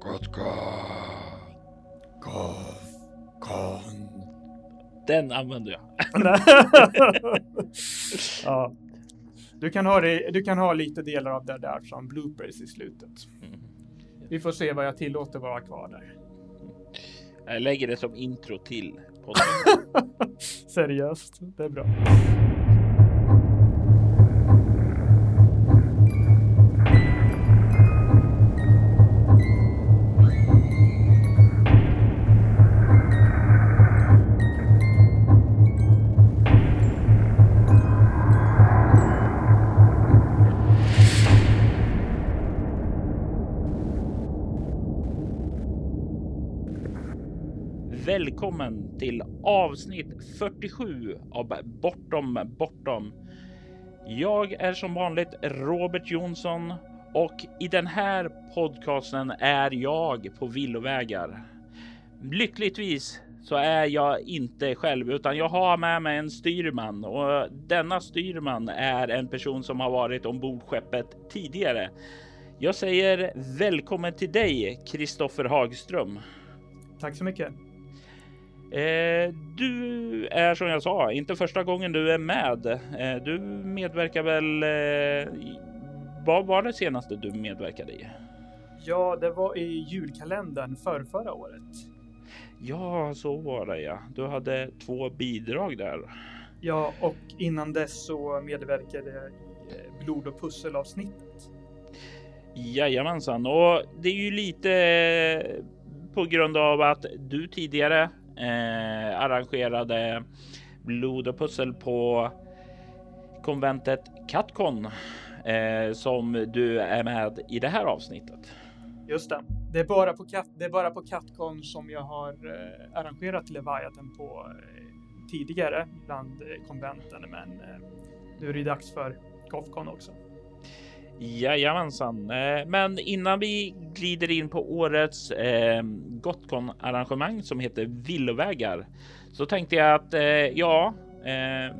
Kotkon. Kof. Kon. Den använder jag. ja. Du kan, ha det, du kan ha lite delar av det där som bloopers i slutet. Mm. Vi får se vad jag tillåter vara kvar där. Jag lägger det som intro till podden. Seriöst, det är bra. Välkommen till avsnitt 47 av Bortom Bortom. Jag är som vanligt Robert Jonsson och i den här podcasten är jag på villovägar. Lyckligtvis så är jag inte själv utan jag har med mig en styrman och denna styrman är en person som har varit ombord skeppet tidigare. Jag säger välkommen till dig, Kristoffer Hagström. Tack så mycket. Eh, du är som jag sa inte första gången du är med. Eh, du medverkar väl? Eh, i, vad var det senaste du medverkade i? Ja, det var i julkalendern för förra året. Ja, så var det ja. Du hade två bidrag där. Ja, och innan dess så medverkade jag i eh, blod och pusselavsnittet. Jajamensan, och det är ju lite eh, på grund av att du tidigare eh, arrangerade blod och pussel på konventet Catcon eh, som du är med i det här avsnittet. Just det. Det är bara på, Kat det är bara på Katcon som jag har eh, arrangerat Leviathan på eh, tidigare bland eh, konventen, men eh, nu är det dags för Kofcon också. Jajamensan, eh, men innan vi glider in på årets eh, Gotcon arrangemang som heter Villovägar så tänkte jag att eh, ja, eh,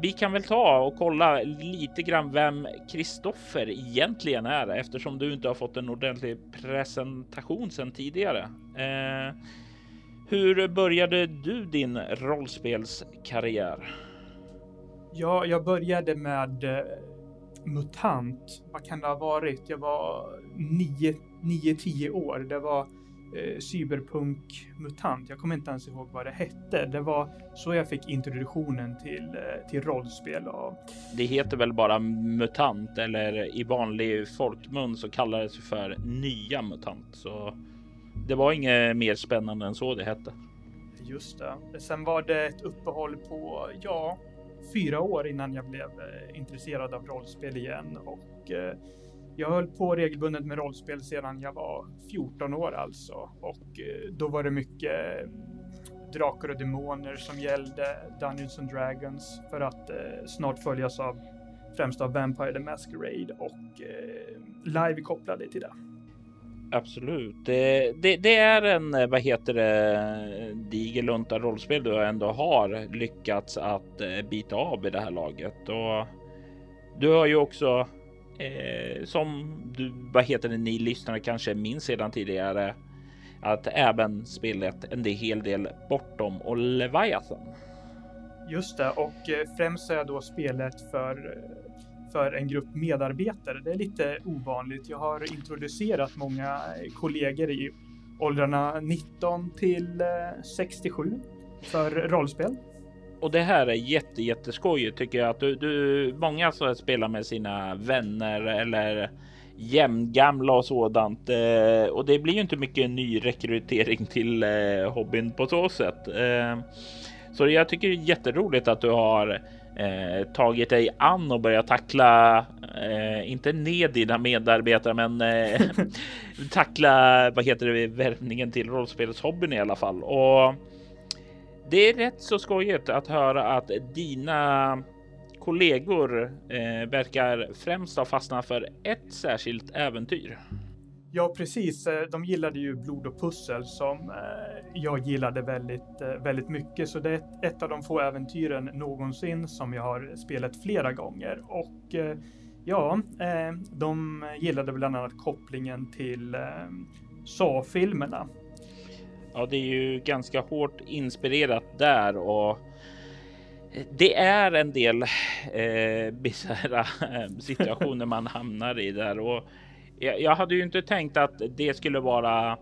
vi kan väl ta och kolla lite grann vem Kristoffer egentligen är eftersom du inte har fått en ordentlig presentation sedan tidigare. Eh, hur började du din rollspelskarriär? Ja, jag började med eh, MUTANT. Vad kan det ha varit? Jag var 9-10 år. Det var eh, Cyberpunk MUTANT. Jag kommer inte ens ihåg vad det hette. Det var så jag fick introduktionen till, eh, till rollspel. Och... Det heter väl bara MUTANT eller i vanlig folkmun så kallades det för nya MUTANT. Så det var inget mer spännande än så det hette. Just det. Sen var det ett uppehåll på, ja, fyra år innan jag blev eh, intresserad av rollspel igen och eh, jag höll på regelbundet med rollspel sedan jag var 14 år alltså och eh, då var det mycket drakar och demoner som gällde Dungeons and Dragons för att snart följas av främst av Vampire the Masquerade och live kopplade till det. Absolut. Det, det, det, är en, eh, vad heter det, diger lunta rollspel du ändå har lyckats att eh, bita av i det här laget. Och du har ju också, eh, som du, vad heter det, ni lyssnare kanske minns sedan tidigare, att även spelet en hel del bortom och Leviathan. Just det, och eh, främst är då spelet för för en grupp medarbetare. Det är lite ovanligt. Jag har introducerat många kollegor i åldrarna 19 till eh, 67 för rollspel. Och det här är jätte, jätteskojigt tycker jag att du, du många som spelar med sina vänner eller jämngamla och sådant. Eh, och det blir ju inte mycket nyrekrytering till eh, hobbyn på så sätt. Eh, så jag tycker det är jätteroligt att du har eh, tagit dig an och börjat tackla, eh, inte ned dina medarbetare, men eh, tackla, vad heter det, värvningen till rollspelshobbyn i alla fall. Och det är rätt så skojigt att höra att dina kollegor eh, verkar främst ha fastnat för ett särskilt äventyr. Ja, precis. Eh, de gillade ju blod och pussel som eh, jag gillade väldigt, eh, väldigt mycket. Så det är ett av de få äventyren någonsin som jag har spelat flera gånger och Ja, de gillade bland annat kopplingen till Sa-filmerna. Ja, det är ju ganska hårt inspirerat där och det är en del eh, bisarra situationer man hamnar i där och jag, hade ju inte tänkt att det skulle vara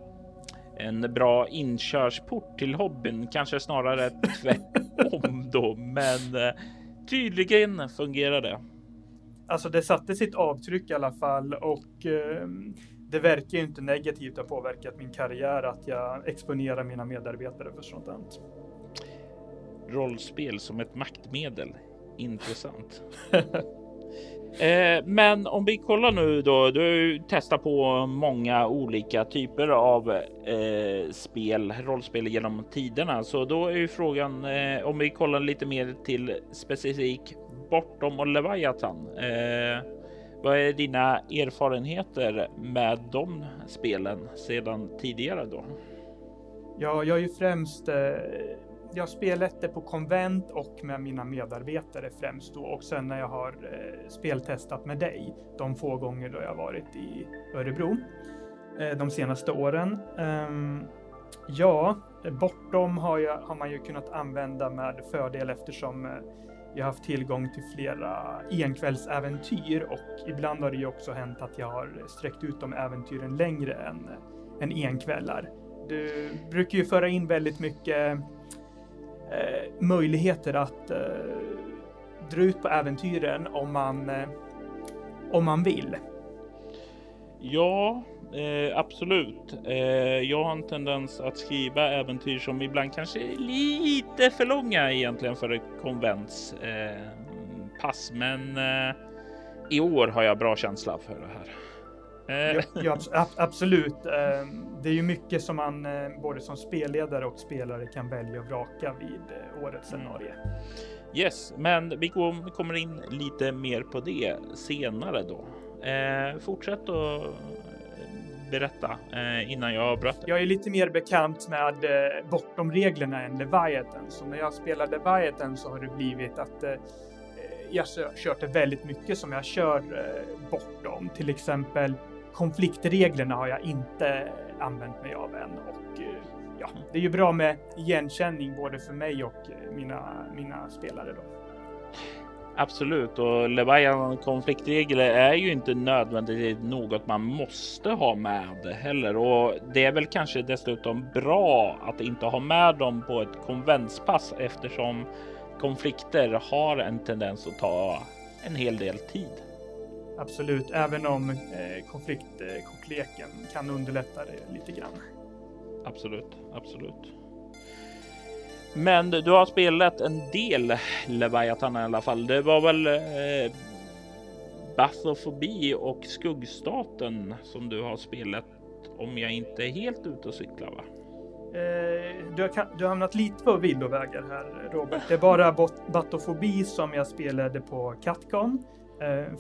en bra inkörsport till hobbyn, kanske snarare tvärtom då, men eh, tydligen fungerar det. Alltså det satte sitt avtryck i alla fall och eh, det verkar ju inte negativt ha påverkat min karriär att jag exponerar mina medarbetare för sånt. Här. Rollspel som ett maktmedel. Intressant. Eh, men om vi kollar nu då, du har ju testat på många olika typer av eh, spel, rollspel genom tiderna, så då är ju frågan eh, om vi kollar lite mer till specifik Bortom och Leviathan. Eh, vad är dina erfarenheter med de spelen sedan tidigare då? Ja, jag är ju främst eh, jag spelat det på konvent och med mina medarbetare främst då och sen när jag har eh, speltestat med dig de få gånger då jag varit i Örebro eh, de senaste åren. Um, ja, bortom har, jag, har, man ju kunnat använda med fördel eftersom eh, jag haft tillgång till flera enkvällsäventyr och ibland har det ju också hänt att jag har sträckt ut de äventyren längre än, än enkvällar. Du brukar ju föra in väldigt mycket eh, möjligheter att eh, dra ut på äventyren om man, eh, om man vill. Ja, eh, absolut. Eh, jag har en tendens att skriva äventyr som ibland kanske är lite för långa egentligen för ett konvents eh, pass, men eh, i år har jag bra känsla för det här. Ja, ja, absolut. Ehm, det är ju mycket som man eh, både som spelledare och spelare kan välja och vraka vid eh, årets mm. scenario. Yes, men vi kommer in lite mer på det senare då. Eh, fortsätt att berätta eh, innan jag avbröt. Jag är lite mer bekant med eh, bortom reglerna än Leviathan, så när jag spelar Leviathan så har det blivit att eh, jag kört det väldigt mycket som jag kör eh, bortom. Till exempel konfliktreglerna har jag inte använt mig av än och eh, ja, det är ju bra med igenkänning både för mig och eh, mina, mina spelare då. Absolut, och Leviathan konfliktregler är ju inte nödvändigtvis något man måste ha med heller. Och det är väl kanske dessutom bra att inte ha med dem på ett konventspass eftersom konflikter har en tendens att ta en hel del tid. Absolut, även om eh, konfliktkortleken eh, kan underlätta det lite grann. Absolut, absolut. Men du har spelat en del Leviathan i alla fall. Det var väl eh, Bathofobi och Skuggstaten som du har spelat om jag inte är helt ute och cyklar va? Eh, du, har, du har hamnat lite på villovägar här Robert. Det är bara Batofobi som jag spelade på Catcon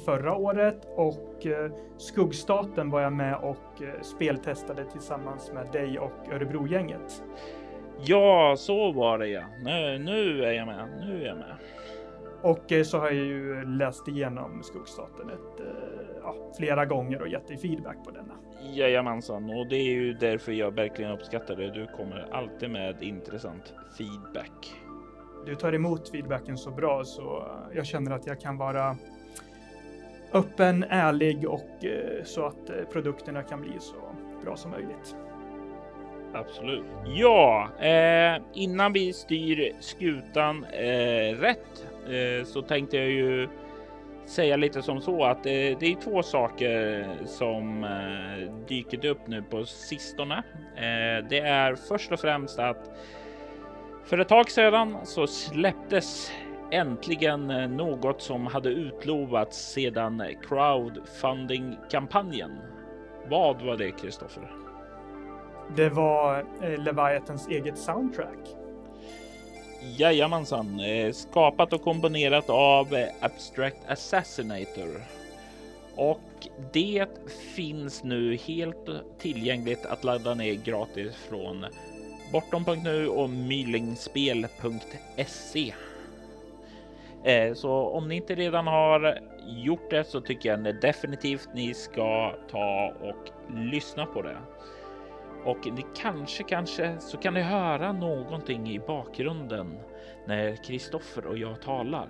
förra året och eh, Skuggstaten var jag med och eh, speltestade tillsammans med dig och Örebrogänget. Ja, så var det ja. Nu, nu är jag med. Nu är jag med. Och eh, så har jag ju läst igenom Skuggstaten ett, eh, ja, flera gånger och gett dig feedback på denna. Jajamensan, och det är ju därför jag verkligen uppskattar det. Du kommer alltid med intressant feedback. Du tar emot feedbacken så bra så jag känner att jag kan vara öppen, ärlig och eh, så att eh, produkterna kan bli så bra som möjligt. Absolut. Ja, eh, innan vi styr skutan eh, rätt eh, så tänkte jag ju säga lite som så att eh, det är två saker som eh, dyker upp nu på sistone. Eh, det är först och främst att för ett tag sedan så släpptes äntligen något som hade utlovats sedan crowdfunding kampanjen. Vad var det Kristoffer? Det var eh, Leviathans eget soundtrack. Jajamensan, eh, skapat och komponerat av eh, Abstract Assassinator. Och det finns nu helt tillgängligt att ladda ner gratis från bortom.nu och mylingspel.se. Eh, så om ni inte redan har gjort det så tycker jag definitivt ni ska ta och lyssna på det. Och ni kanske, kanske så kan ni höra någonting i bakgrunden när Kristoffer och jag talar.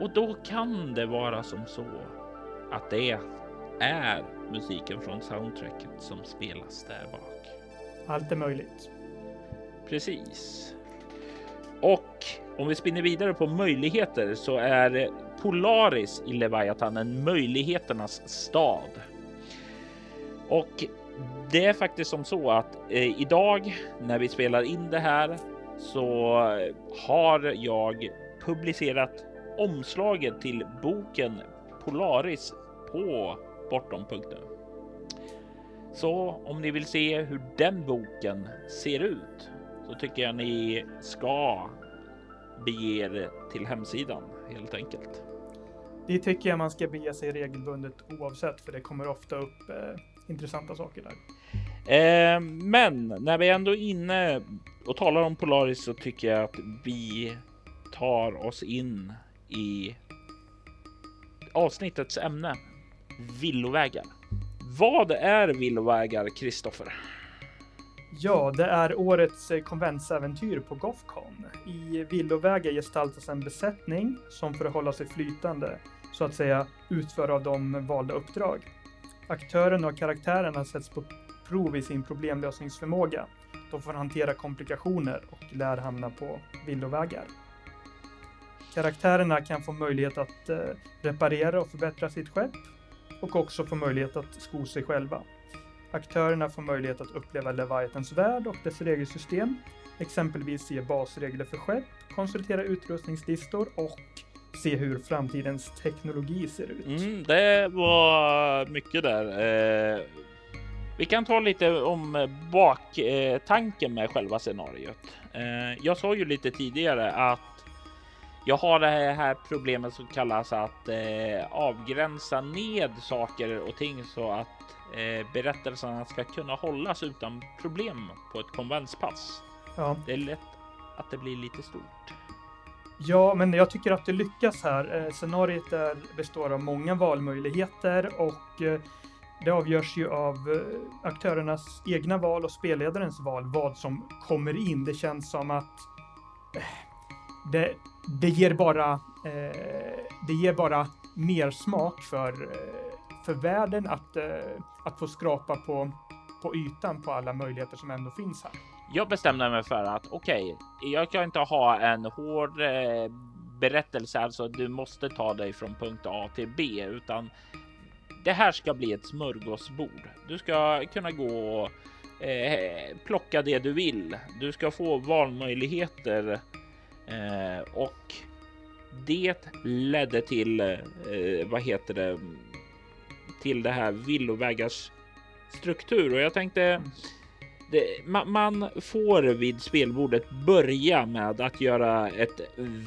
Och då kan det vara som så att det är musiken från soundtracket som spelas där bak. Allt är möjligt. Precis. Och om vi spinner vidare på möjligheter så är Polaris i Leviathan en möjligheternas stad. Och det är faktiskt som så att eh, idag när vi spelar in det här så har jag publicerat omslaget till boken Polaris på bortom.nu. Så om ni vill se hur den boken ser ut så tycker jag ni ska bege er till hemsidan helt enkelt. Det tycker jag man ska bege sig regelbundet oavsett, för det kommer ofta upp eh, intressanta saker där. Eh, men när vi ändå är inne och talar om Polaris så tycker jag att vi tar oss in i avsnittets ämne. Villovägar. Vad är villovägar, Kristoffer? Ja, det är årets eh, konventsäventyr på Gothcon. I villovägar gestaltas en besättning som för att hålla sig flytande, så att säga, utför av de valda uppdrag. Aktörerna och karaktärerna sätts på prov i sin problemlösningsförmåga. De får hantera komplikationer och lär hamna på villovägar. Karaktärerna kan få möjlighet att eh, reparera och förbättra sitt skepp och också få möjlighet att sko sig själva. Aktörerna får möjlighet att uppleva Leviathans värld och dess regelsystem, exempelvis se basregler för skepp, konsultera utrustningslistor och se hur framtidens teknologi ser ut. Mm, det var mycket där. Eh, vi kan ta lite om baktanken eh, med själva scenariot. Eh, jag sa ju lite tidigare att jag har det här problemet som kallas att eh, avgränsa ned saker och ting så att berättelserna ska kunna hållas utan problem på ett konventspass. Ja. Det är lätt att det blir lite stort. Ja, men jag tycker att det lyckas här. Eh, scenariet är, består av många valmöjligheter och eh, det avgörs ju av eh, aktörernas egna val och spelledarens val vad som kommer in. Det känns som att eh, det, det ger bara eh, det ger bara mer smak för, eh, för världen att, eh, att få skrapa på, på ytan på alla möjligheter som ändå finns här. Jag bestämde mig för att okej, okay, jag kan inte ha en hård eh, berättelse, alltså du måste ta dig från punkt A till B, utan det här ska bli ett smörgåsbord. Du ska kunna gå och eh, plocka det du vill. Du ska få valmöjligheter eh, och det ledde till eh, vad heter det? Till det här villovägars struktur och jag tänkte det, man, man, får vid spelbordet börja med att göra ett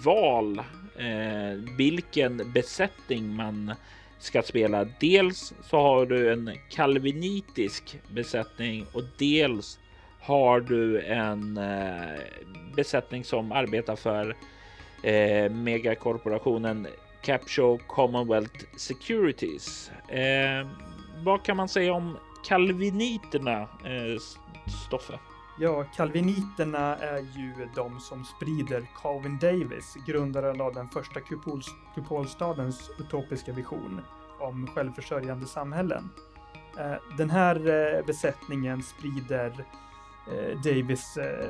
val eh, vilken besättning man ska spela. Dels så har du en kalvinitisk besättning och dels har du en eh, besättning som arbetar för eh, megakorporationen Capshaw Commonwealth Securities. Eh, vad kan man säga om kalviniterna, eh, Stoffe? Ja, kalviniterna är ju de som sprider Calvin Davis, grundaren av den första kupol kupolstadens utopiska vision om självförsörjande samhällen. Eh, den här eh, besättningen sprider eh, Davis eh,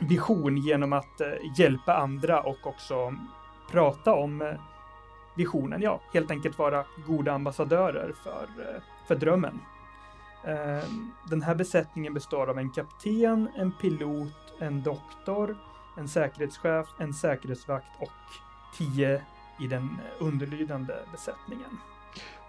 vision genom att eh, hjälpa andra och också prata om eh, visionen. Ja, helt enkelt vara goda ambassadörer för, eh, för drömmen. Ehm, den här besättningen består av en kapten, en pilot, en doktor, en säkerhetschef, en säkerhetsvakt och tio i den eh, underlydande besättningen.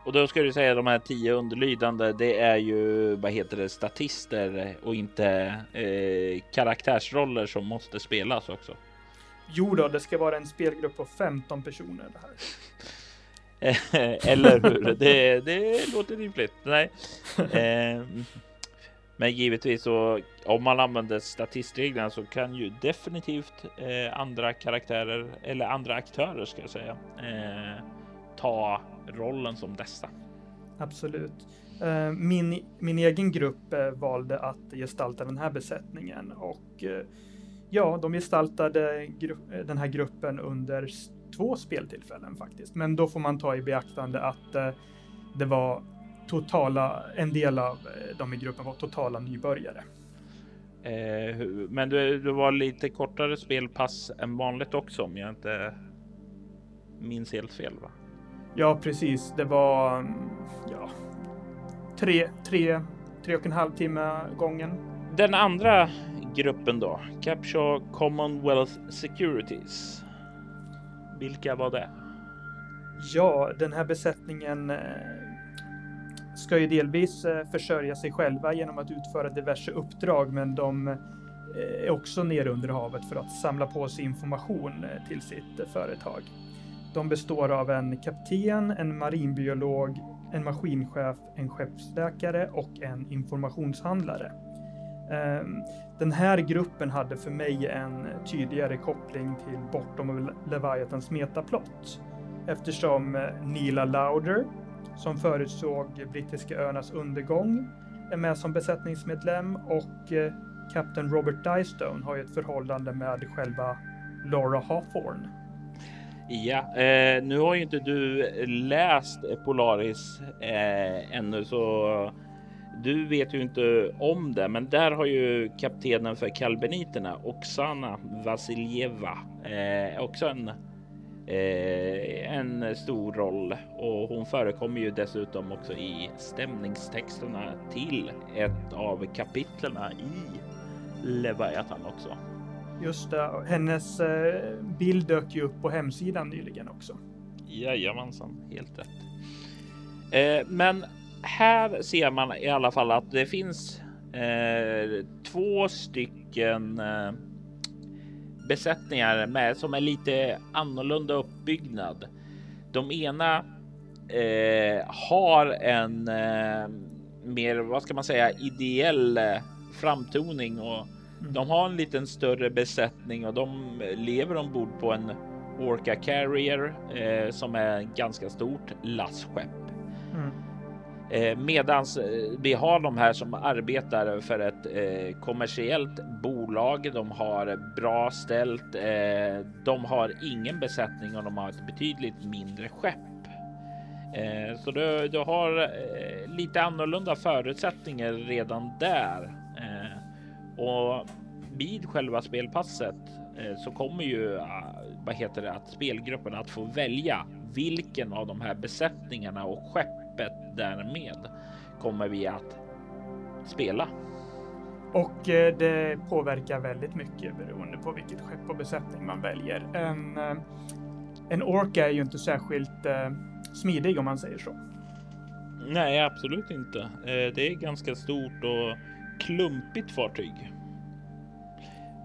Och då ska du säga de här tio underlydande, det är ju vad heter det, statister och inte eh, karaktärsroller som måste spelas också. Jo då, det ska vara en spelgrupp på 15 personer det här. Eller hur? Det, det låter rimligt. Nej. Eh, Men givetvis så om man använder statistreglerna så kan ju definitivt eh, andra karaktärer eller andra aktörer ska jag säga eh, ta rollen som dessa. Absolut. Eh, min, min egen grupp eh, valde att gestalta den här besättningen och eh, ja, de gestaltade den här gruppen under två speltillfällen faktiskt. Men då får man ta i beaktande att det var totala, en del av de i gruppen var totala nybörjare. men du, du var lite kortare spelpass än vanligt också om jag inte minns helt fel va? Ja, precis. Det var ja, tre, tre, tre och en halv timme gången. Den andra gruppen då? Capshaw Commonwealth Securities. Vilka var det? Ja, den här besättningen eh, ska ju delvis eh, försörja sig själva genom att utföra diverse uppdrag, men de eh, är också nere under havet för att samla på sig information till sitt företag. De består av en kapten, en marinbiolog, en maskinchef, en skeppsläkare och en informationshandlare. Ehm, den här gruppen hade för mig en tydligare koppling till Bortom Leviathans metaplott eftersom eh, Nila Lauder, som förutsåg brittiska öarnas undergång, är med som besättningsmedlem och eh, kapten Robert Dystone har ju ett förhållande med själva Laura Hawthorne. Ja, eh, nu har ju inte du läst Polaris eh, ännu så du vet ju inte om det, men där har ju kaptenen för kalbeniterna, Oksana Vasiljeva, eh, också en, eh, en stor roll och hon förekommer ju dessutom också i stämningstexterna till ett av kapitlerna i Leviathan också. Just det, hennes eh, bild dök ju upp på hemsidan nyligen också. Jajamensan, helt rätt. Eh, men här ser man i alla fall att det finns eh, två stycken eh, besättningar med som är lite annorlunda uppbyggnad. De ena eh, har en eh, mer, vad ska man säga, ideell eh, framtoning och mm. de har en liten större besättning och de lever ombord på en Orca Carrier eh, som är ganska stort lastskepp. Mm. Eh, medans eh, vi har de här som arbetar för ett eh, kommersiellt bolag. De har bra ställt. Eh, de har ingen besättning och de har ett betydligt mindre skepp. Eh, så du, du har eh, lite annorlunda förutsättningar redan där. och vid själva spelpasset så kommer ju vad heter det att spelgruppen att få välja vilken av de här besättningarna och skepp skeppet därmed kommer vi att spela. Och eh, det påverkar väldigt mycket beroende på vilket skepp och besättning man väljer. En, eh, en ork är ju inte särskilt eh, smidig om man säger så. Nej, absolut inte. Det är ganska stort och klumpigt fartyg.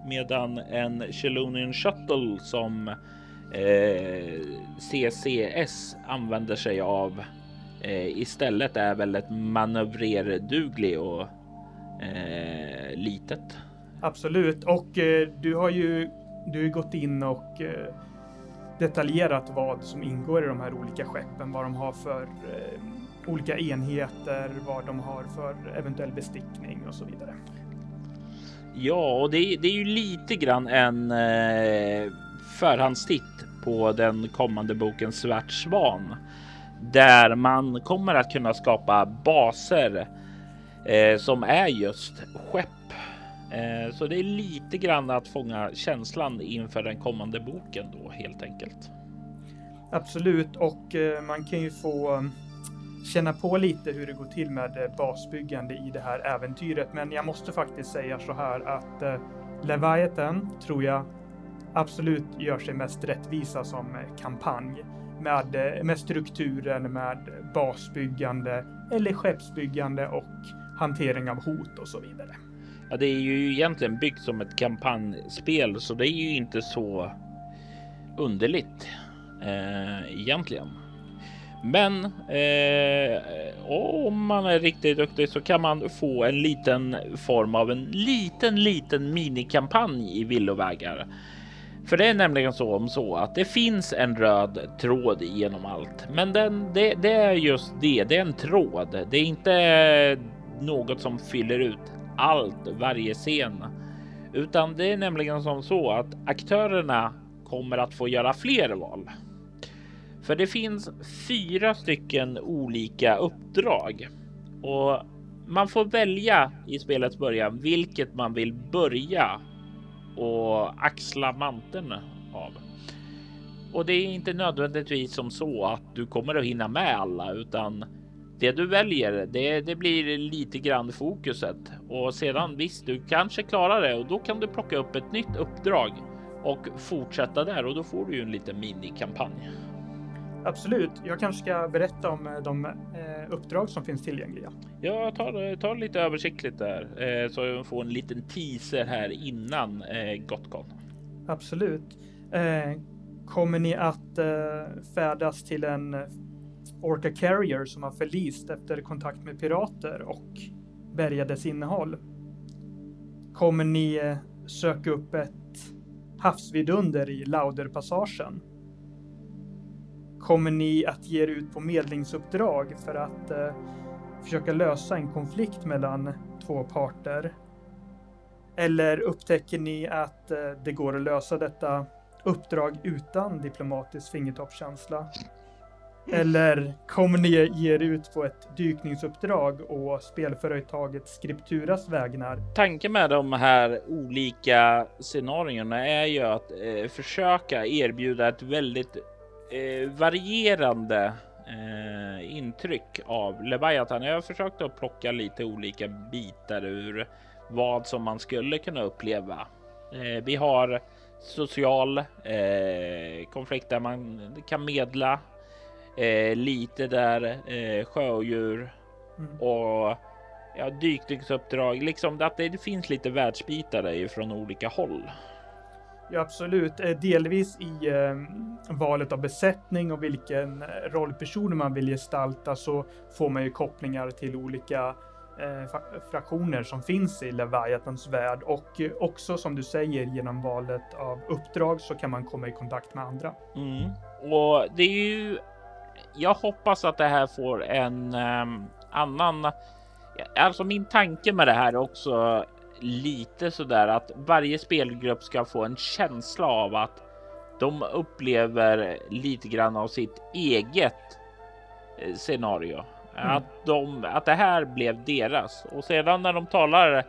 Medan en Chelonian Shuttle som eh, CCS använder sig av eh, istället är väldigt manövrerduglig och eh, litet. Absolut, och eh, du har ju du har gått in och eh, detaljerat vad som ingår i de här olika skeppen, vad de har för eh, olika enheter, vad de har för eventuell bestickning och så vidare. Ja, och det, det är ju lite grann en eh, förhandstitt på den kommande boken Svart Svan där man kommer att kunna skapa baser eh, som är just skepp. Eh, så det är lite grann att fånga känslan inför den kommande boken då helt enkelt. Absolut, och eh, man kan ju få mm, känna på lite hur det går till med eh, basbyggande i det här äventyret. Men jag måste faktiskt säga så här att eh, Leviathan tror jag absolut gör sig mest rättvisa som eh, kampanj med, eh, med strukturen med basbyggande eller skeppsbyggande och hantering av hot och så vidare. Ja, det är ju egentligen byggt som ett kampanjspel, så det är ju inte så underligt eh, egentligen. Men eh, om man är riktigt duktig så kan man få en liten form av en liten, liten minikampanj i villovägar. För det är nämligen så om så att det finns en röd tråd genom allt, men den, det, det är just det. Det är en tråd. Det är inte något som fyller ut allt varje scen, utan det är nämligen som så att aktörerna kommer att få göra fler val. För det finns fyra stycken olika uppdrag och man får välja i spelets början vilket man vill börja och axla manteln av. Och det är inte nödvändigtvis som så att du kommer att hinna med alla, utan det du väljer, det, det blir lite grann fokuset och sedan visst, du kanske klarar det och då kan du plocka upp ett nytt uppdrag och fortsätta där och då får du ju en liten minikampanj. Absolut. Jag kanske ska berätta om eh, de eh, uppdrag som finns tillgängliga. Jag tar, tar lite översiktligt där eh, så jag får en liten teaser här innan Gotcon. Absolut. Kommer ni att färdas till en Orca Carrier som har förlist efter kontakt med pirater och bärga dess innehåll? Kommer ni söka upp ett havsvidunder i Lauderpassagen? Kommer ni att ge er ut på medlingsuppdrag för att eh, försöka lösa en konflikt mellan två parter? Eller upptäcker ni att eh, det går att lösa detta uppdrag utan diplomatisk fingertoppskänsla? Eller kommer ni ge er ut på ett dykningsuppdrag och spelföretaget Skripturas vägnar? Tanken med de här olika scenarierna är ju att eh, försöka erbjuda ett väldigt eh, varierande eh, intryck av Leviathan. Jag har försökt att plocka lite olika bitar ur vad som man skulle kunna uppleva. Eh, vi har social eh, konflikt där man kan medla eh, lite där eh, sjödjur mm. och ja, dykningsuppdrag, liksom att det finns lite världsbitar från olika håll. Ja, absolut. Eh, delvis i eh, valet av besättning och vilken eh, rollperson man vill gestalta så får man ju kopplingar till olika eh, fraktioner som finns i Leviathans värld och eh, också som du säger genom valet av uppdrag så kan man komma i kontakt med andra. Mm. Och det är ju jag hoppas att det här får en ehm, annan. Alltså min tanke med det här också lite så där att varje spelgrupp ska få en känsla av att de upplever lite grann av sitt eget eh, scenario. Mm. Att, de, att det här blev deras och sedan när de talar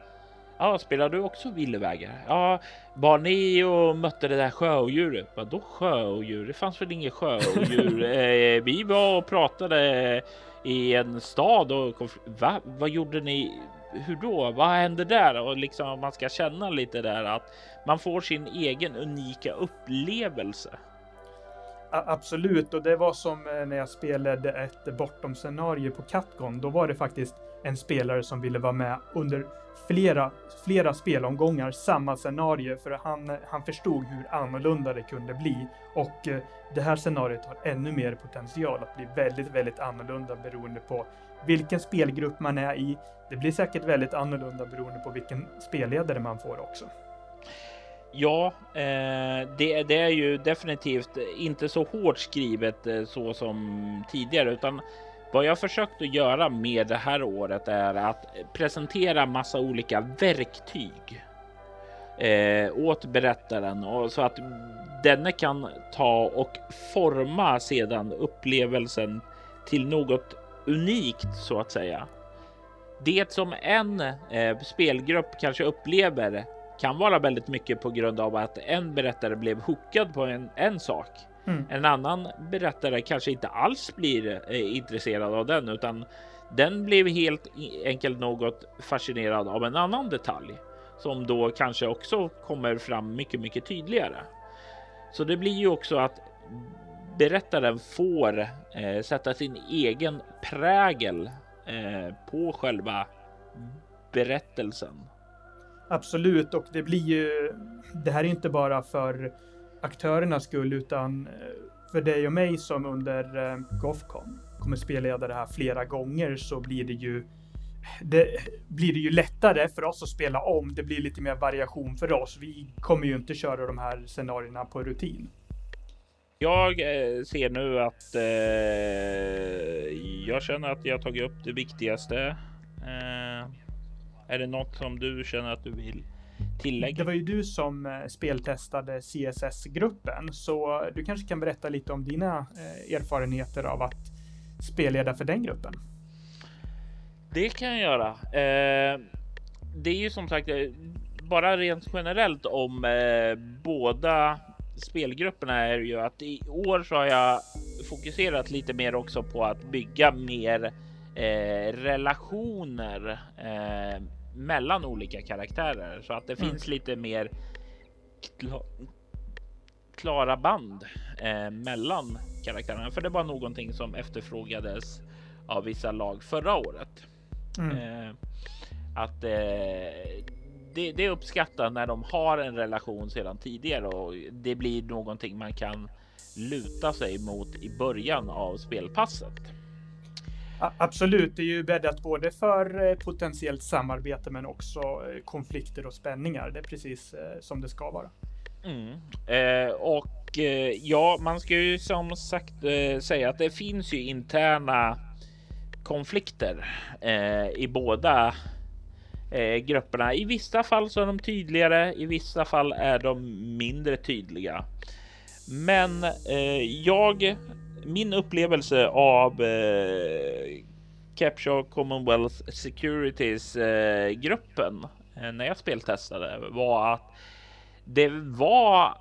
Ja, spelar du också villovägar? Ja, var ni och mötte det där sjöodjuret? Vadå sjöodjur? Det fanns väl inget sjöodjur? eh, vi var och pratade i en stad och va? Vad gjorde ni? Hur då? Vad händer där? Och liksom man ska känna lite där att man får sin egen unika upplevelse. Absolut, och det var som eh, när jag spelade ett bortom scenario på Catcon. Då var det faktiskt en spelare som ville vara med under flera, flera spelomgångar samma scenario för han, han förstod hur annorlunda det kunde bli. Och eh, det här scenariot har ännu mer potential att bli väldigt, väldigt annorlunda beroende på vilken spelgrupp man är i. Det blir säkert väldigt annorlunda beroende på vilken spelledare man får också. Ja, eh, det, det, är ju definitivt inte så hårt skrivet eh, så som tidigare, utan vad jag försökt att göra med det här året är att presentera massa olika verktyg eh, åt berättaren och så att denne kan ta och forma sedan upplevelsen till något unikt så att säga. Det som en eh, spelgrupp kanske upplever kan vara väldigt mycket på grund av att en berättare blev hookad på en, en sak Mm. En annan berättare kanske inte alls blir eh, intresserad av den, utan den blev helt enkelt något fascinerad av en annan detalj som då kanske också kommer fram mycket, mycket tydligare. Så det blir ju också att berättaren får eh, sätta sin egen prägel eh, på själva berättelsen. Absolut, och det blir ju. Det här är inte bara för aktörernas skull utan eh, för dig och mig som under eh, Gothcon kommer spelleda det här flera gånger så blir det ju det blir det ju lättare för oss att spela om. Det blir lite mer variation för oss. Vi kommer ju inte köra de här scenarierna på rutin. Jag eh, ser nu att eh, jag känner att jag tagit upp det viktigaste. Eh, är det något som du känner att du vill tillägga? Det var ju du som eh, speltestade CSS-gruppen, så du kanske kan berätta lite om dina eh, erfarenheter av att spelleda för den gruppen. Det kan jag göra. Eh, det är ju som sagt bara rent generellt om båda spelgrupperna är ju att i år så har jag fokuserat lite mer också på att bygga mer eh, relationer eh, mellan olika karaktärer så att det mm. finns lite mer kla klara band eh, mellan karaktärerna. För det var någonting som efterfrågades av vissa lag förra året. Mm. Eh, att eh, det, det uppskattar när de har en relation sedan tidigare och det blir någonting man kan luta sig mot i början av spelpasset. Absolut, det är ju bäddat både för eh, potentiellt samarbete men också eh, konflikter och spänningar. Det är precis eh, som det ska vara. Mm. Eh, och eh, ja, man ska ju som sagt eh, säga att det finns ju interna konflikter i båda Eh, grupperna. I vissa fall så är de tydligare, i vissa fall är de mindre tydliga. Men eh, jag min upplevelse av eh, Capture Commonwealth Securities eh, gruppen eh, när jag speltestade var att det var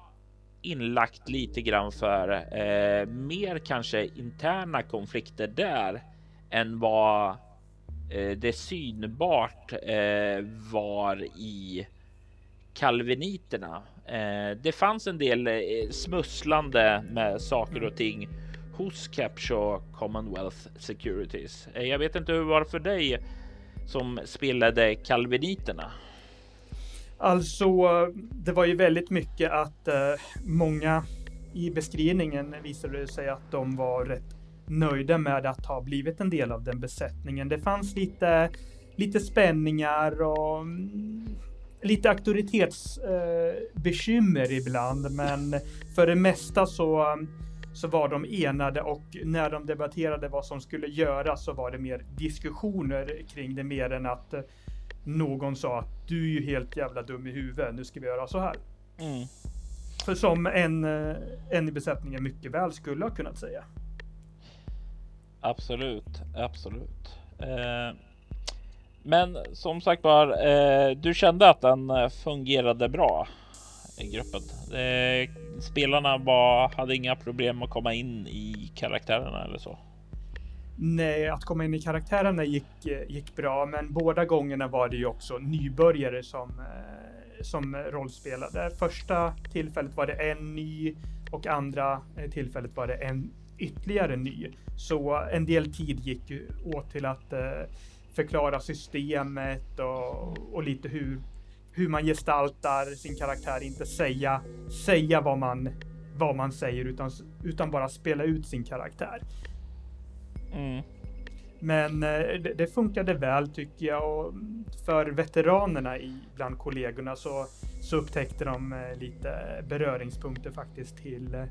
inlagt lite grann för eh, mer kanske interna konflikter där än vad Eh, det synbart eh, var i kalviniterna. Eh, det fanns en del eh, smusslande med saker och ting hos Capshaw Commonwealth Securities. Eh, jag vet inte hur det var för dig som spelade kalviniterna. Alltså, det var ju väldigt mycket att eh, många i beskrivningen visade det sig att de var rätt nöjda med att ha blivit en del av den besättningen. Det fanns lite, lite spänningar och um, lite auktoritetsbekymmer uh, ibland, men för det mesta så så var de enade och när de debatterade vad som skulle göras så var det mer diskussioner kring det mer än att eh, någon sa att du är ju helt jävla dum i huvudet, nu ska vi göra så här. Mm. För som en, eh, en i besättningen mycket väl skulle ha kunnat säga. Absolut, absolut. Eh, men som sagt var, eh, du kände att den eh, fungerade bra i gruppen. Eh, spelarna var, hade inga problem att komma in i karaktärerna eller så. Nej, att komma in i karaktärerna gick, eh, gick bra, men båda gångerna var det ju också nybörjare som, eh, som rollspelade. Första tillfället var det en ny och andra tillfället var det en ytterligare ny. Så en del tid gick ju åt till att eh, förklara systemet och, och lite hur hur man gestaltar sin karaktär, inte säga, säga vad man, vad man säger utan, utan bara spela ut sin karaktär. Mm. Men eh, det, det, funkade väl tycker jag och för veteranerna i, bland kollegorna så, så upptäckte de eh, lite beröringspunkter faktiskt till eh,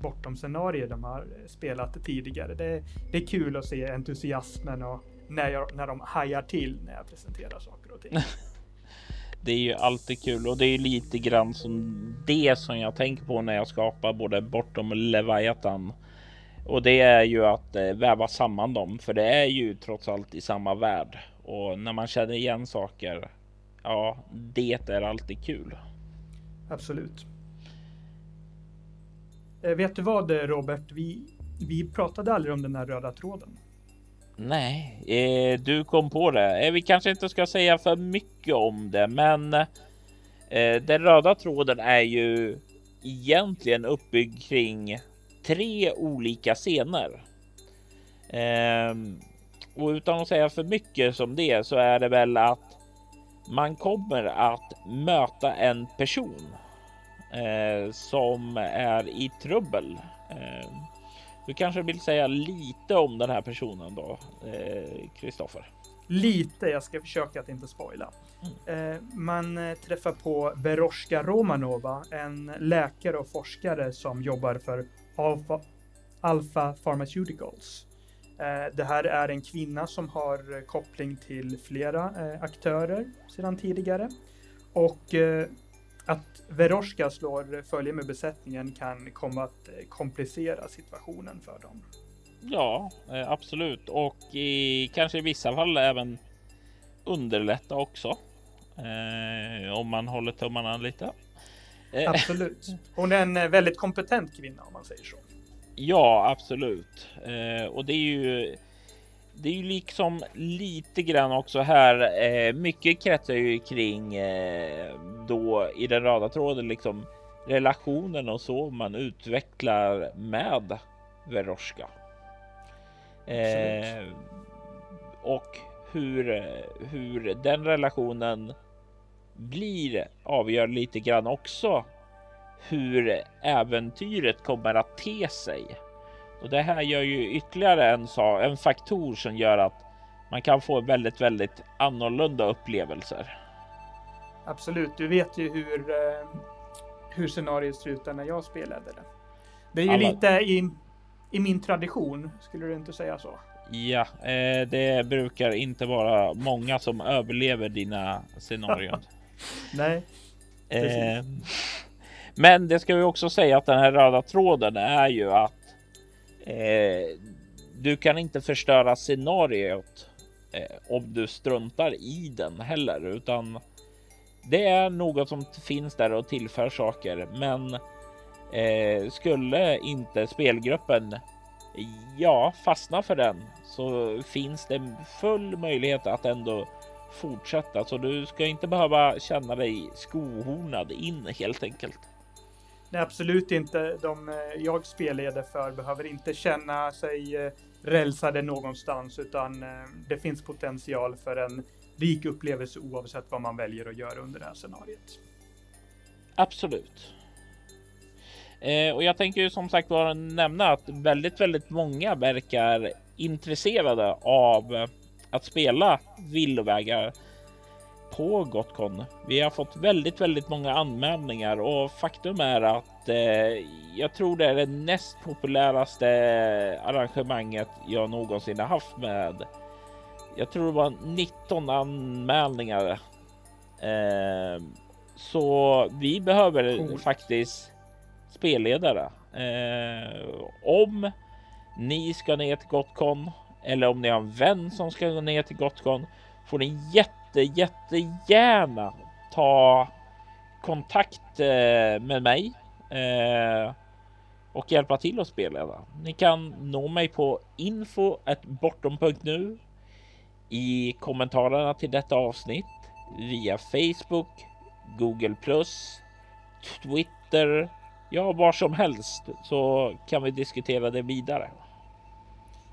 bortom scenarier de har spelat tidigare. Det, det är kul att se entusiasmen och när, jag, när de hajar till när jag presenterar saker och ting. det är ju alltid kul och det är lite grann som det som jag tänker på när jag skapar både Bortom och Leviathan. Och det är ju att eh, väva samman dem, för det är ju trots allt i samma värld. Och när man känner igen saker, ja, det är alltid kul. Absolut. Eh, vet du vad eh, Robert? Vi, vi pratade aldrig om den här röda tråden. Nej, eh, du kom på det. Eh, vi kanske inte ska säga för mycket om det, men eh, den röda tråden är ju egentligen uppbyggd kring tre olika scener. Ehm, och utan att säga för mycket som det så är det väl att man kommer att möta en person eh, som är i trubbel. Eh, du kanske vill säga lite om den här personen då, Kristoffer? Eh, lite, jag ska försöka att inte spoila. Mm. Man träffar på Veroshka Romanova, en läkare och forskare som jobbar för Alpha, Alpha Pharmaceuticals. Det här är en kvinna som har koppling till flera aktörer sedan tidigare. Och att Veroshka slår följe med besättningen kan komma att komplicera situationen för dem. Ja, absolut. Och i, kanske i vissa fall även underlätta också. Eh, om man håller tummarna lite. Absolut. Hon är en väldigt kompetent kvinna om man säger så. Ja, absolut. Eh, och det är ju det är ju liksom lite grann också här. Eh, mycket kretsar ju kring eh, då i den röda tråden liksom relationen och så man utvecklar med Veroshka. Eh, och hur, hur den relationen blir avgör lite grann också hur äventyret kommer att te sig. Och det här gör ju ytterligare en, en faktor som gör att man kan få väldigt, väldigt annorlunda upplevelser. Absolut, du vet ju hur, eh, hur scenariot ser ut när jag spelade det. Det är ju Alla... lite i, i min tradition, skulle du inte säga så? Ja, eh, det brukar inte vara många som överlever dina scenarion. Nej. Eh, men det ska vi också säga att den här röda tråden är ju att eh, du kan inte förstöra scenariot eh, om du struntar i den heller, utan det är något som finns där och tillför saker. Men eh, skulle inte spelgruppen ja, fastna för den så finns det full möjlighet att ändå fortsätta. Så du ska inte behöva känna dig skohornad in helt enkelt. Nej, absolut inte. De eh, jag spelleder för behöver inte känna sig eh, rälsade någonstans, utan eh, det finns potential för en rik upplevelse oavsett vad man väljer att göra under det här scenariet. Absolut. Eh, och jag tänker ju som sagt bara nämna att väldigt, väldigt många verkar intresserade av att spela villovägar på Gotcon. Vi har fått väldigt, väldigt många anmälningar och faktum är att eh, jag tror det är det näst populäraste arrangemanget jag någonsin har haft med. Jag tror det var 19 anmälningar. Eh, så vi behöver cool. faktiskt spelledare. Eh, om ni ska ner till Gotcon eller om ni har en vän som ska gå ner till Gotcon får ni jätte, jättegärna ta kontakt eh, med mig eh, och hjälpa till att spela. Ni kan nå mig på info bortom.nu i kommentarerna till detta avsnitt via Facebook, Google Twitter, ja, var som helst så kan vi diskutera det vidare.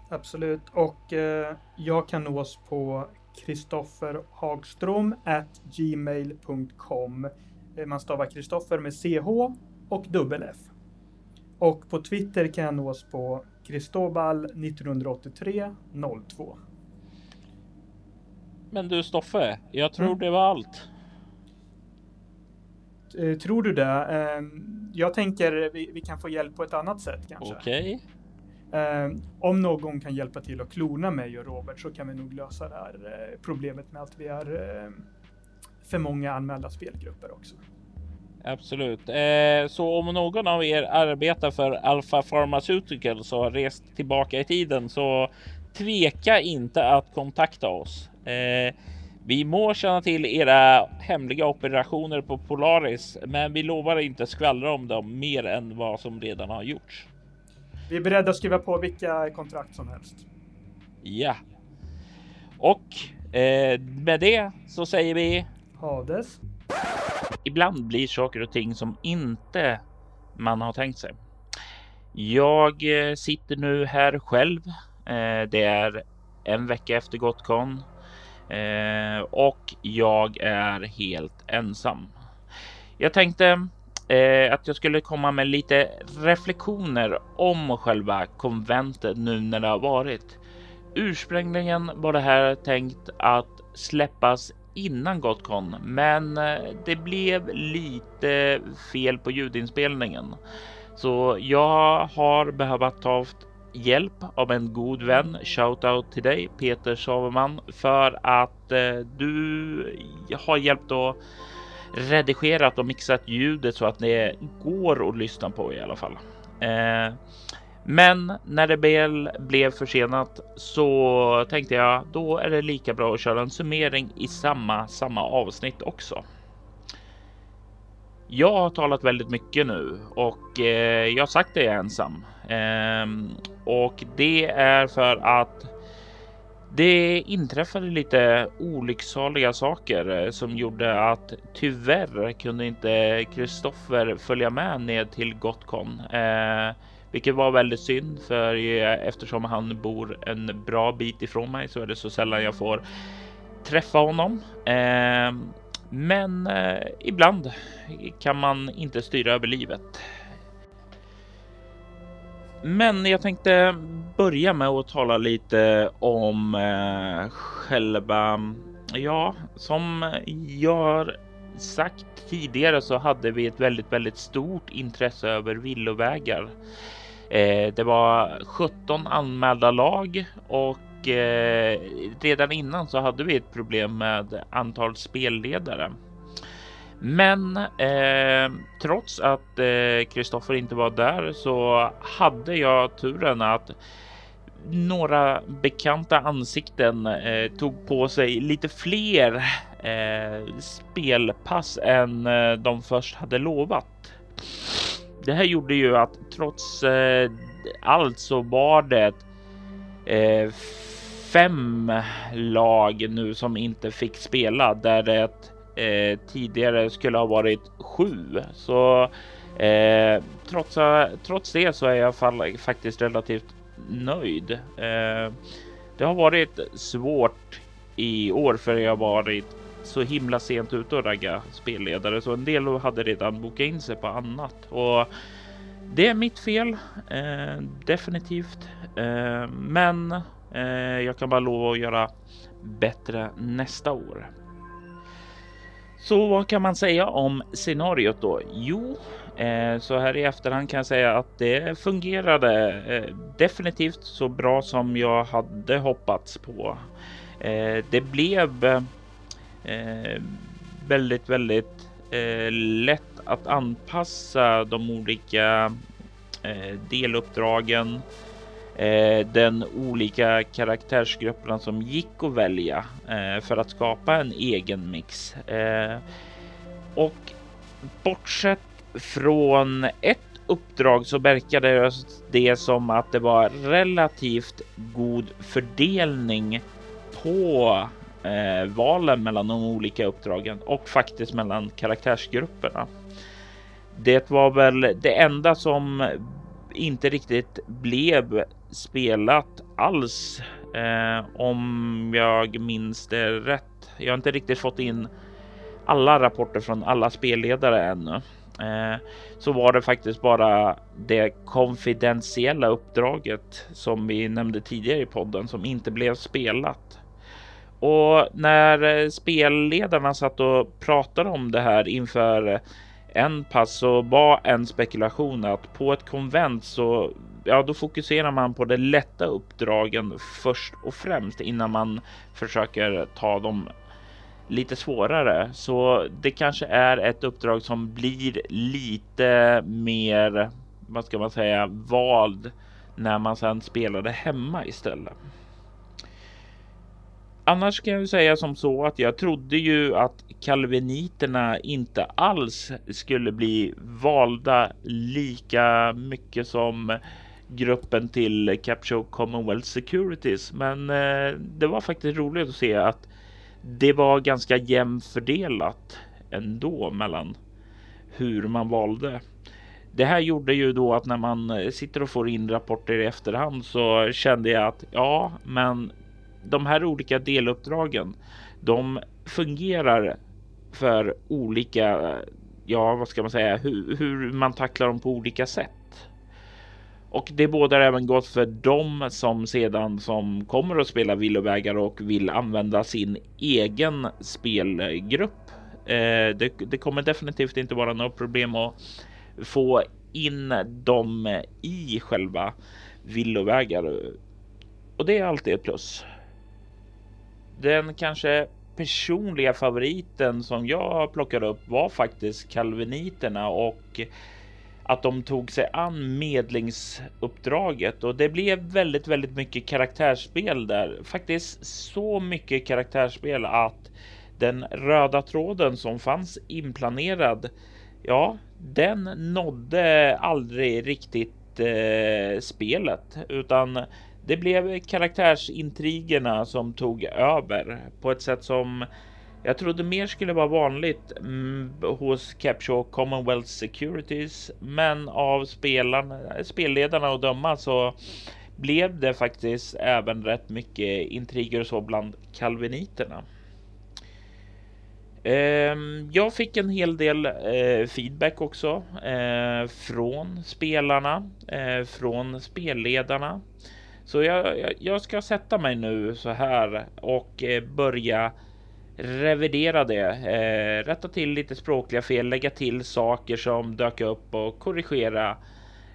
Absolut, och eh, jag kan nås på Kristoffer Hagström at gmail.com. Eh, man stavar Kristoffer med CH och dubbel F. Och på Twitter kan jag nås på Kristobal 1983 02. Men du Stoffe, jag tror mm. det var allt. Eh, tror du det? Ehm, jag tänker vi, vi kan få hjälp på ett annat sätt kanske. Okej. Okay. Eh, om någon kan hjälpa till att klona mig och Robert så kan vi nog lösa det här eh, problemet med att vi är eh, för många anmälda spelgrupper också. Absolut. Eh, så om någon av er arbetar för Alpha Pharmaceuticals och har rest tillbaka i tiden så tveka inte att kontakta oss. Eh, vi må känna till era hemliga operationer på Polaris, men vi lovar inte skvallra om dem mer än vad som redan har gjorts. Vi är beredda att skriva på vilka kontrakt som helst. Ja. Och eh, med det så säger vi Hades. Ibland blir saker och ting som inte man har tänkt sig. Jag eh, sitter nu här själv. Eh, det är en vecka efter Gotcon eh, och jag är helt ensam. Jag tänkte eh, att jag skulle komma med lite reflektioner om själva konventet nu när det har varit. Ursprungligen var det här tänkt att släppas innan Gotcon, men eh, det blev lite fel på ljudinspelningen. Så jag har behövt ta hjälp av en god vän. Shoutout till dig Peter Saverman för att eh, du har hjälpt att redigerat och mixat ljudet så att det går att lyssna på i alla fall. Eh, men när det väl blev försenat så tänkte jag då är det lika bra att köra en summering i samma samma avsnitt också. Jag har talat väldigt mycket nu och eh, jag har sagt det ensam eh, och det är för att det inträffade lite olycksaliga saker eh, som gjorde att tyvärr kunde inte Kristoffer följa med ner till Gotcon, eh, vilket var väldigt synd för eftersom han bor en bra bit ifrån mig så är det så sällan jag får träffa honom. Eh, men eh, ibland kan man inte styra över livet. Men jag tänkte börja med att tala lite om eh, själva, ja, som jag har sagt tidigare så hade vi ett väldigt, väldigt stort intresse över villovägar. Eh, det var 17 anmälda lag och eh, redan innan så hade vi ett problem med antal spelledare. Men eh, trots att Kristoffer eh, inte var där så hade jag turen att några bekanta ansikten eh, tog på sig lite fler eh, spelpass än eh, de först hade lovat. Det här gjorde ju att trots eh, allt så var det eh, fem lag nu som inte fick spela där det eh, tidigare skulle ha varit sju. Så eh, trots, trots det så är jag fall, faktiskt relativt nöjd. Eh, det har varit svårt i år för jag varit så himla sent ute och ragga spelledare så en del hade redan bokat in sig på annat och det är mitt fel. Eh, definitivt. Eh, men eh, jag kan bara lova att göra bättre nästa år. Så vad kan man säga om scenariot då? Jo, eh, så här i efterhand kan jag säga att det fungerade eh, definitivt så bra som jag hade hoppats på. Eh, det blev väldigt, väldigt lätt att anpassa de olika deluppdragen eh, Eh, den olika karaktärsgrupperna som gick att välja eh, för att skapa en egen mix. Eh, och bortsett från ett uppdrag så verkade det som att det var relativt god fördelning på eh, valen mellan de olika uppdragen och faktiskt mellan karaktärsgrupperna. Det var väl det enda som inte riktigt blev spelat alls eh, om jag minns det rätt. Jag har inte riktigt fått in alla rapporter från alla spelledare ännu. Eh, så var det faktiskt bara det konfidentiella uppdraget som vi nämnde tidigare i podden som inte blev spelat. Och när eh, spelledarna satt och pratade om det här inför en pass så var en spekulation att på ett konvent så ja, då fokuserar man på de lätta uppdragen först och främst innan man försöker ta dem lite svårare. Så det kanske är ett uppdrag som blir lite mer, vad ska man säga, vald när man sedan spelar det hemma istället. Annars kan jag säga som så att jag trodde ju att kalviniterna inte alls skulle bli valda lika mycket som gruppen till Capture Commonwealth Securities. Men eh, det var faktiskt roligt att se att det var ganska jämnt fördelat ändå mellan hur man valde. Det här gjorde ju då att när man sitter och får in rapporter i efterhand så kände jag att ja, men de här olika deluppdragen, de fungerar för olika ja, vad ska man säga, hur, hur man tacklar dem på olika sätt. Och det bådar även gott för dem som sedan som kommer att spela villovägar och vill använda sin egen spelgrupp. Eh, det, det, kommer definitivt inte vara något problem att få in dem i själva villovägar. Och det är alltid ett plus. Den kanske personliga favoriten som jag plockade upp var faktiskt kalviniterna och att de tog sig an medlingsuppdraget och det blev väldigt, väldigt mycket karaktärsspel där. Faktiskt så mycket karaktärsspel att den röda tråden som fanns inplanerad, ja, den nådde aldrig riktigt eh, spelet utan det blev karaktärsintrigerna som tog över på ett sätt som jag trodde mer skulle vara vanligt mm, hos Capshaw Commonwealth Securities, men av spelarna, spelledarna att döma så blev det faktiskt även rätt mycket intriger och så bland kalviniterna. Ehm, jag fick en hel del eh, feedback också eh, från spelarna, eh, från spelledarna. Så jag, jag, ska sätta mig nu så här och eh, börja revidera det, eh, rätta till lite språkliga fel, lägga till saker som dök upp och korrigera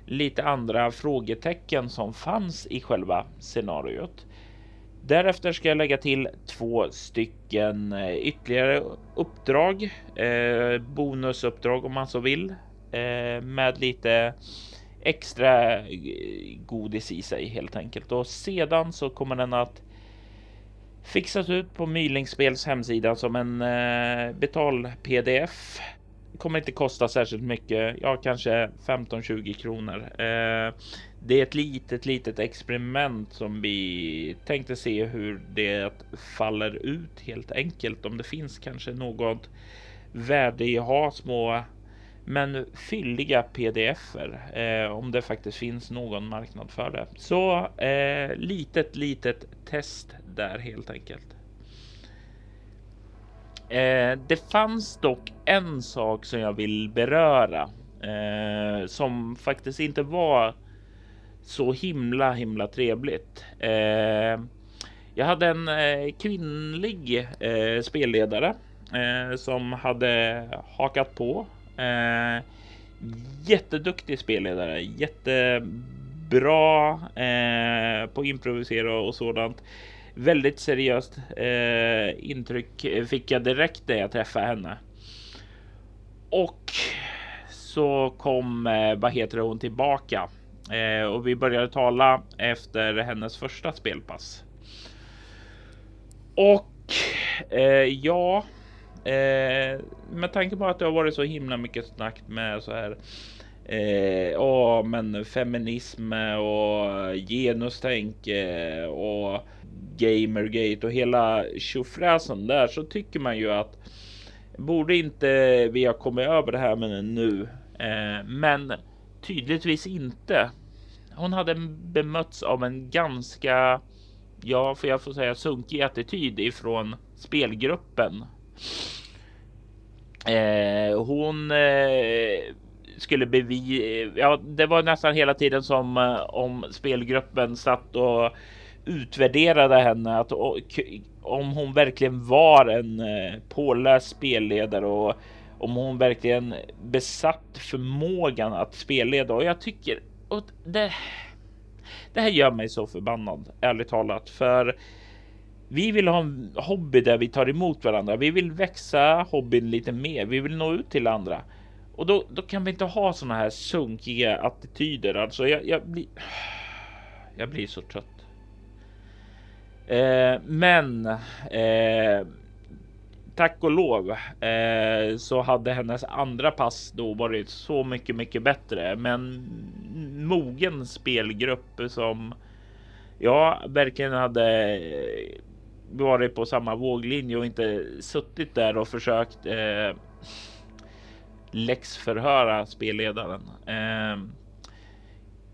lite andra frågetecken som fanns i själva scenariot. Därefter ska jag lägga till två stycken eh, ytterligare uppdrag, eh, bonusuppdrag om man så vill, eh, med lite extra eh, godis i sig helt enkelt. Och sedan så kommer den att fixas ut på Mylingspels hemsida som en eh, betal-pdf. Kommer inte kosta särskilt mycket, ja kanske 15-20 kronor. Eh, det är ett litet, litet experiment som vi tänkte se hur det faller ut helt enkelt. Om det finns kanske något värde i att ha små men fylliga pdf-er eh, om det faktiskt finns någon marknad för det. Så eh, litet, litet test där helt enkelt. Eh, det fanns dock en sak som jag vill beröra eh, som faktiskt inte var så himla himla trevligt. Eh, jag hade en eh, kvinnlig eh, spelledare eh, som hade hakat på. Eh, jätteduktig spelledare, jättebra eh, på att improvisera och sådant. Väldigt seriöst eh, intryck fick jag direkt när jag träffade henne. Och så kom, eh, vad heter hon tillbaka eh, och vi började tala efter hennes första spelpass. Och eh, ja, eh, med tanke på att det har varit så himla mycket snack med så här Eh, oh, men feminism och genustänk och Gamergate och hela tjofräsen där så tycker man ju att borde inte vi ha kommit över det här med nu? Eh, men tydligtvis inte. Hon hade bemötts av en ganska, ja, för jag får säga sunkig attityd ifrån spelgruppen. Eh, hon eh, skulle bevi... Ja, det var nästan hela tiden som eh, om spelgruppen satt och utvärderade henne att om hon verkligen var en eh, påläst spelledare och om hon verkligen besatt förmågan att spelleda och jag tycker och det. Det här gör mig så förbannad ärligt talat för vi vill ha en hobby där vi tar emot varandra. Vi vill växa hobbyn lite mer. Vi vill nå ut till andra och då, då kan vi inte ha såna här sunkiga attityder. Alltså jag, jag blir. Jag blir så trött. Eh, men eh, tack och lov eh, så hade hennes andra pass då varit så mycket, mycket bättre. Men mogen spelgrupp som jag verkligen hade varit på samma våglinje och inte suttit där och försökt eh, läxförhöra spelledaren. Eh,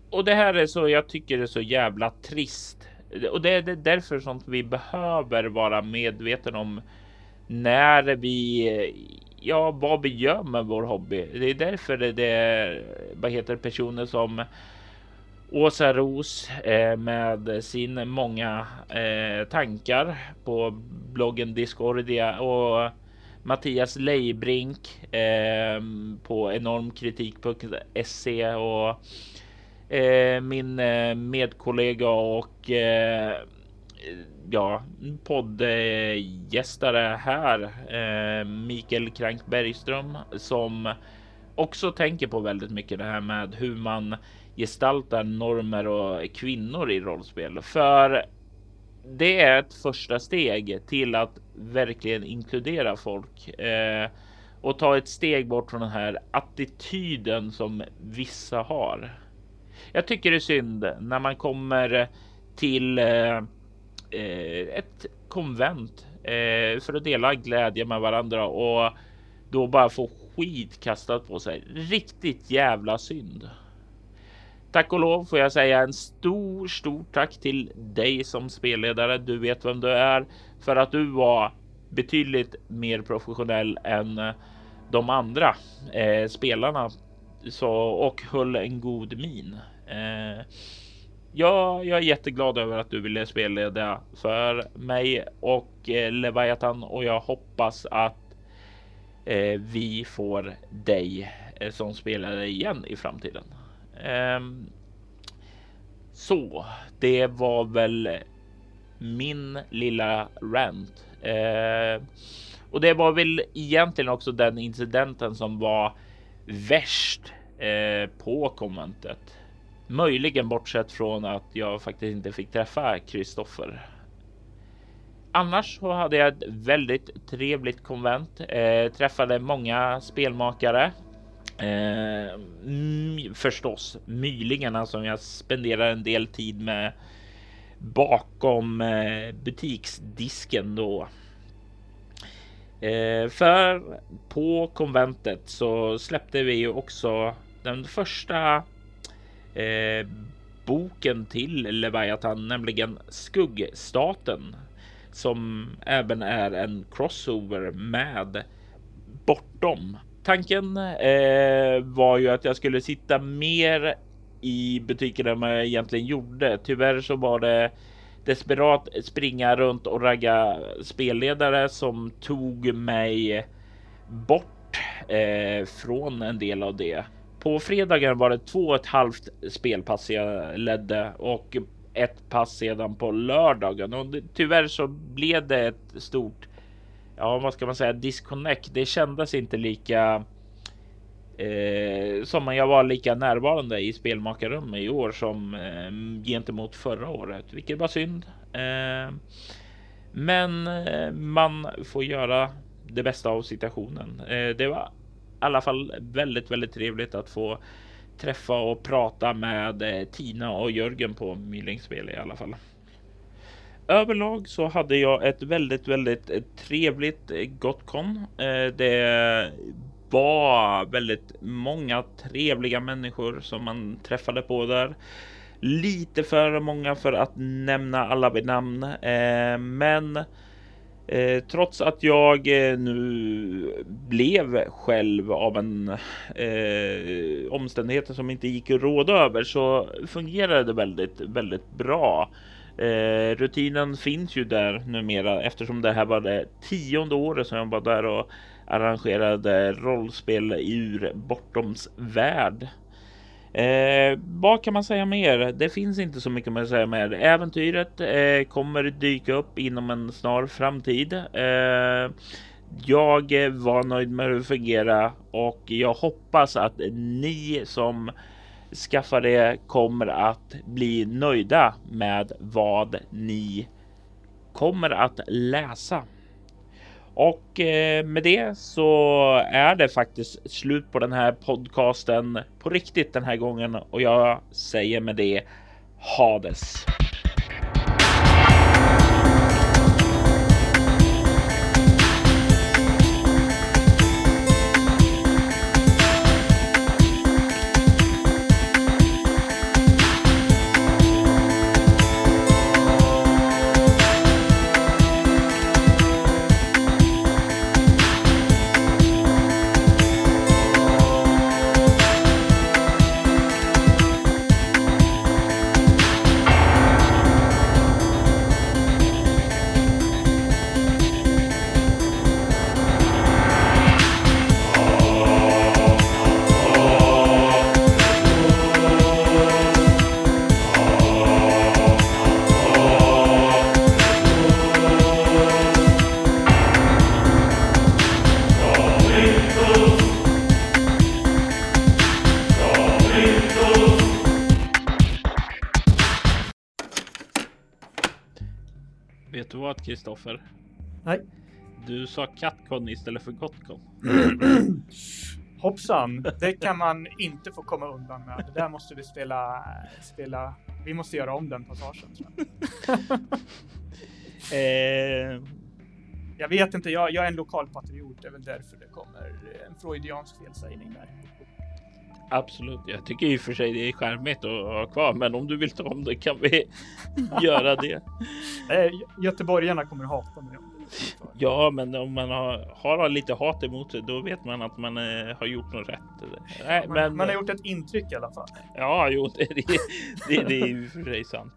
och det här är så jag tycker det är så jävla trist och det är därför som vi behöver vara medvetna om när vi ja, vad vi gör med vår hobby. Det är därför det, är, vad heter personer som Åsa Ros eh, med sin många eh, tankar på bloggen Discordia och Mattias Leibrink eh, på enormkritik.se och eh, min eh, medkollega och eh, ja, poddgästare här, eh, Mikael Krank Bergström, som också tänker på väldigt mycket det här med hur man gestaltar normer och kvinnor i rollspel. För det är ett första steg till att verkligen inkludera folk eh, och ta ett steg bort från den här attityden som vissa har. Jag tycker det är synd när man kommer till eh, eh ett konvent eh, för att dela glädje med varandra och då bara få skit kastat på sig. Riktigt jävla synd. Tack och lov får jag säga en stor, stor tack till dig som spelledare. Du vet vem du är för att du var betydligt mer professionell än eh, de andra eh, spelarna så, och höll en god min. Eh, ja, jag är jätteglad över att du ville spelleda för mig och eh, Leviathan och jag hoppas att eh, vi får dig eh, som spelare igen i framtiden. Ehm, så det var väl min lilla rant. Eh, och det var väl egentligen också den incidenten som var värst eh, på konventet. Möjligen bortsett från att jag faktiskt inte fick träffa Kristoffer. Annars så hade jag ett väldigt trevligt konvent. Eh, träffade många spelmakare Eh, mm, förstås mylingarna som jag spenderar en del tid med bakom eh, butiksdisken då. Eh, för på konventet så släppte vi ju också den första eh, boken till Leviathan, nämligen Skuggstaten som även är en crossover med Bortom tanken eh, var ju att jag skulle sitta mer i butiken än vad jag egentligen gjorde. Tyvärr så var det desperat springa runt och ragga spelledare som tog mig bort eh, från en del av det. På fredagen var det två och ett halvt spelpass jag ledde och ett pass sedan på lördagen och det, tyvärr så blev det ett stort ja, vad ska man säga, disconnect. Det kändes inte lika eh, som jag var lika närvarande i spelmakarrummet i år som eh, gentemot förra året, vilket var synd. Eh, men eh, man får göra det bästa av situationen. Eh, det var i alla fall väldigt, väldigt trevligt att få träffa och prata med eh, Tina och Jörgen på Mylingspel i alla fall överlag så hade jag ett väldigt, väldigt eh, trevligt eh, Gotcon. Eh, det var väldigt många trevliga människor som man träffade på där. Lite för många för att nämna alla vid namn, men Eh, trots att jag eh, nu blev själv av en eh, omständigheter som inte gick att råda över så fungerade det väldigt, väldigt bra. Eh, rutinen finns ju där numera eftersom det här var det tionde året som jag var där och arrangerade rollspel ur Bortoms värld. Eh, vad kan man säga mer? Det finns inte så mycket att säga mer. Äventyret eh, kommer dyka upp inom en snar framtid. Eh, jag var nöjd med hur det fungerade och jag hoppas att ni som skaffare det kommer att bli nöjda med vad ni kommer att läsa. Och eh, med det så är det faktiskt slut på den här podcasten på riktigt den här gången och jag säger med det Hades. Kristoffer? Nej. Du sa Katcon istället för Gotcon. Hoppsan, det kan man inte få komma undan med. Det där måste vi spela, spela. Vi måste göra om den passagen. Eh, jag vet inte, jag, jag är en lokal patriot. Det är väl därför det kommer en freudiansk felsägning där. Absolut. Jag tycker i och för sig det är charmigt att ha kvar, men om du vill ta om det kan vi göra det. Göteborgarna kommer hata mig. Ja, men om man har, har lite hat emot sig, då vet man att man eh, har gjort något rätt. Nej, Man, men man har gjort ett intryck i alla fall. ja, jo, det, det, det, det är ju för sig sant.